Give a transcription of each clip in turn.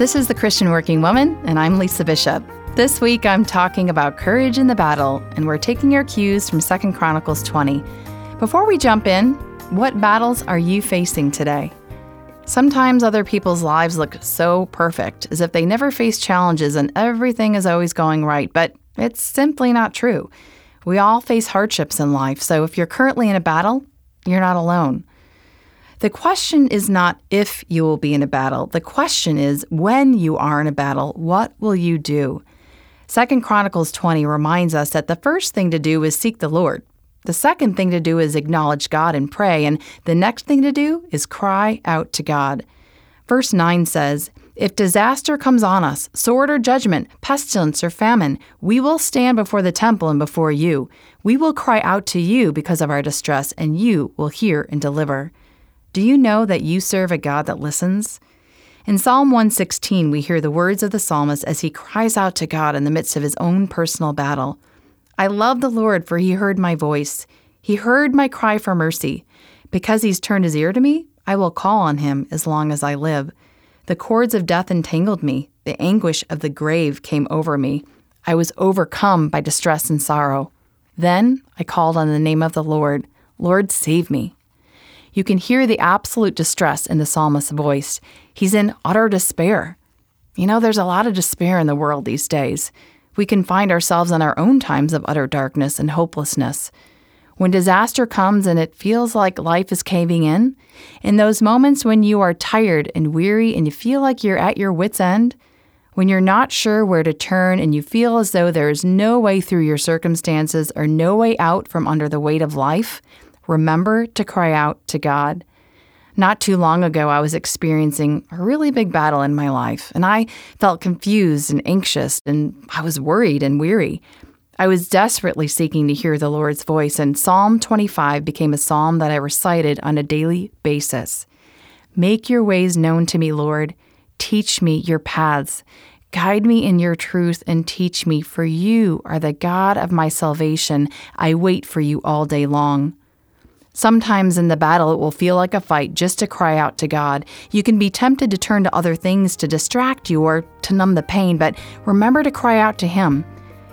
This is The Christian Working Woman, and I'm Lisa Bishop. This week I'm talking about courage in the battle, and we're taking our cues from 2 Chronicles 20. Before we jump in, what battles are you facing today? Sometimes other people's lives look so perfect, as if they never face challenges and everything is always going right, but it's simply not true. We all face hardships in life, so if you're currently in a battle, you're not alone. The question is not if you will be in a battle. The question is when you are in a battle, what will you do? Second Chronicles 20 reminds us that the first thing to do is seek the Lord. The second thing to do is acknowledge God and pray, and the next thing to do is cry out to God. Verse 9 says, If disaster comes on us, sword or judgment, pestilence or famine, we will stand before the temple and before you. We will cry out to you because of our distress, and you will hear and deliver. Do you know that you serve a God that listens? In Psalm 116, we hear the words of the psalmist as he cries out to God in the midst of his own personal battle. I love the Lord, for he heard my voice. He heard my cry for mercy. Because he's turned his ear to me, I will call on him as long as I live. The cords of death entangled me. The anguish of the grave came over me. I was overcome by distress and sorrow. Then I called on the name of the Lord. Lord, save me. You can hear the absolute distress in the psalmist's voice. He's in utter despair. You know, there's a lot of despair in the world these days. We can find ourselves in our own times of utter darkness and hopelessness. When disaster comes and it feels like life is caving in, in those moments when you are tired and weary and you feel like you're at your wits' end, when you're not sure where to turn and you feel as though there is no way through your circumstances or no way out from under the weight of life, remember to cry out to God. Not too long ago, I was experiencing a really big battle in my life, and I felt confused and anxious, and I was worried and weary. I was desperately seeking to hear the Lord's voice, and Psalm 25 became a psalm that I recited on a daily basis. Make your ways known to me, Lord. Teach me your paths. Guide me in your truth and teach me, for you are the God of my salvation. I wait for you all day long. Sometimes in the battle, it will feel like a fight just to cry out to God. You can be tempted to turn to other things to distract you or to numb the pain, but remember to cry out to Him.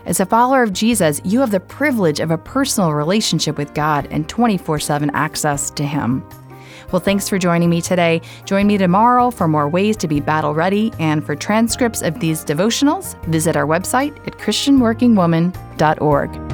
As a follower of Jesus, you have the privilege of a personal relationship with God and 24 7 access to Him. Well, thanks for joining me today. Join me tomorrow for more ways to be battle ready. And for transcripts of these devotionals, visit our website at ChristianWorkingWoman.org.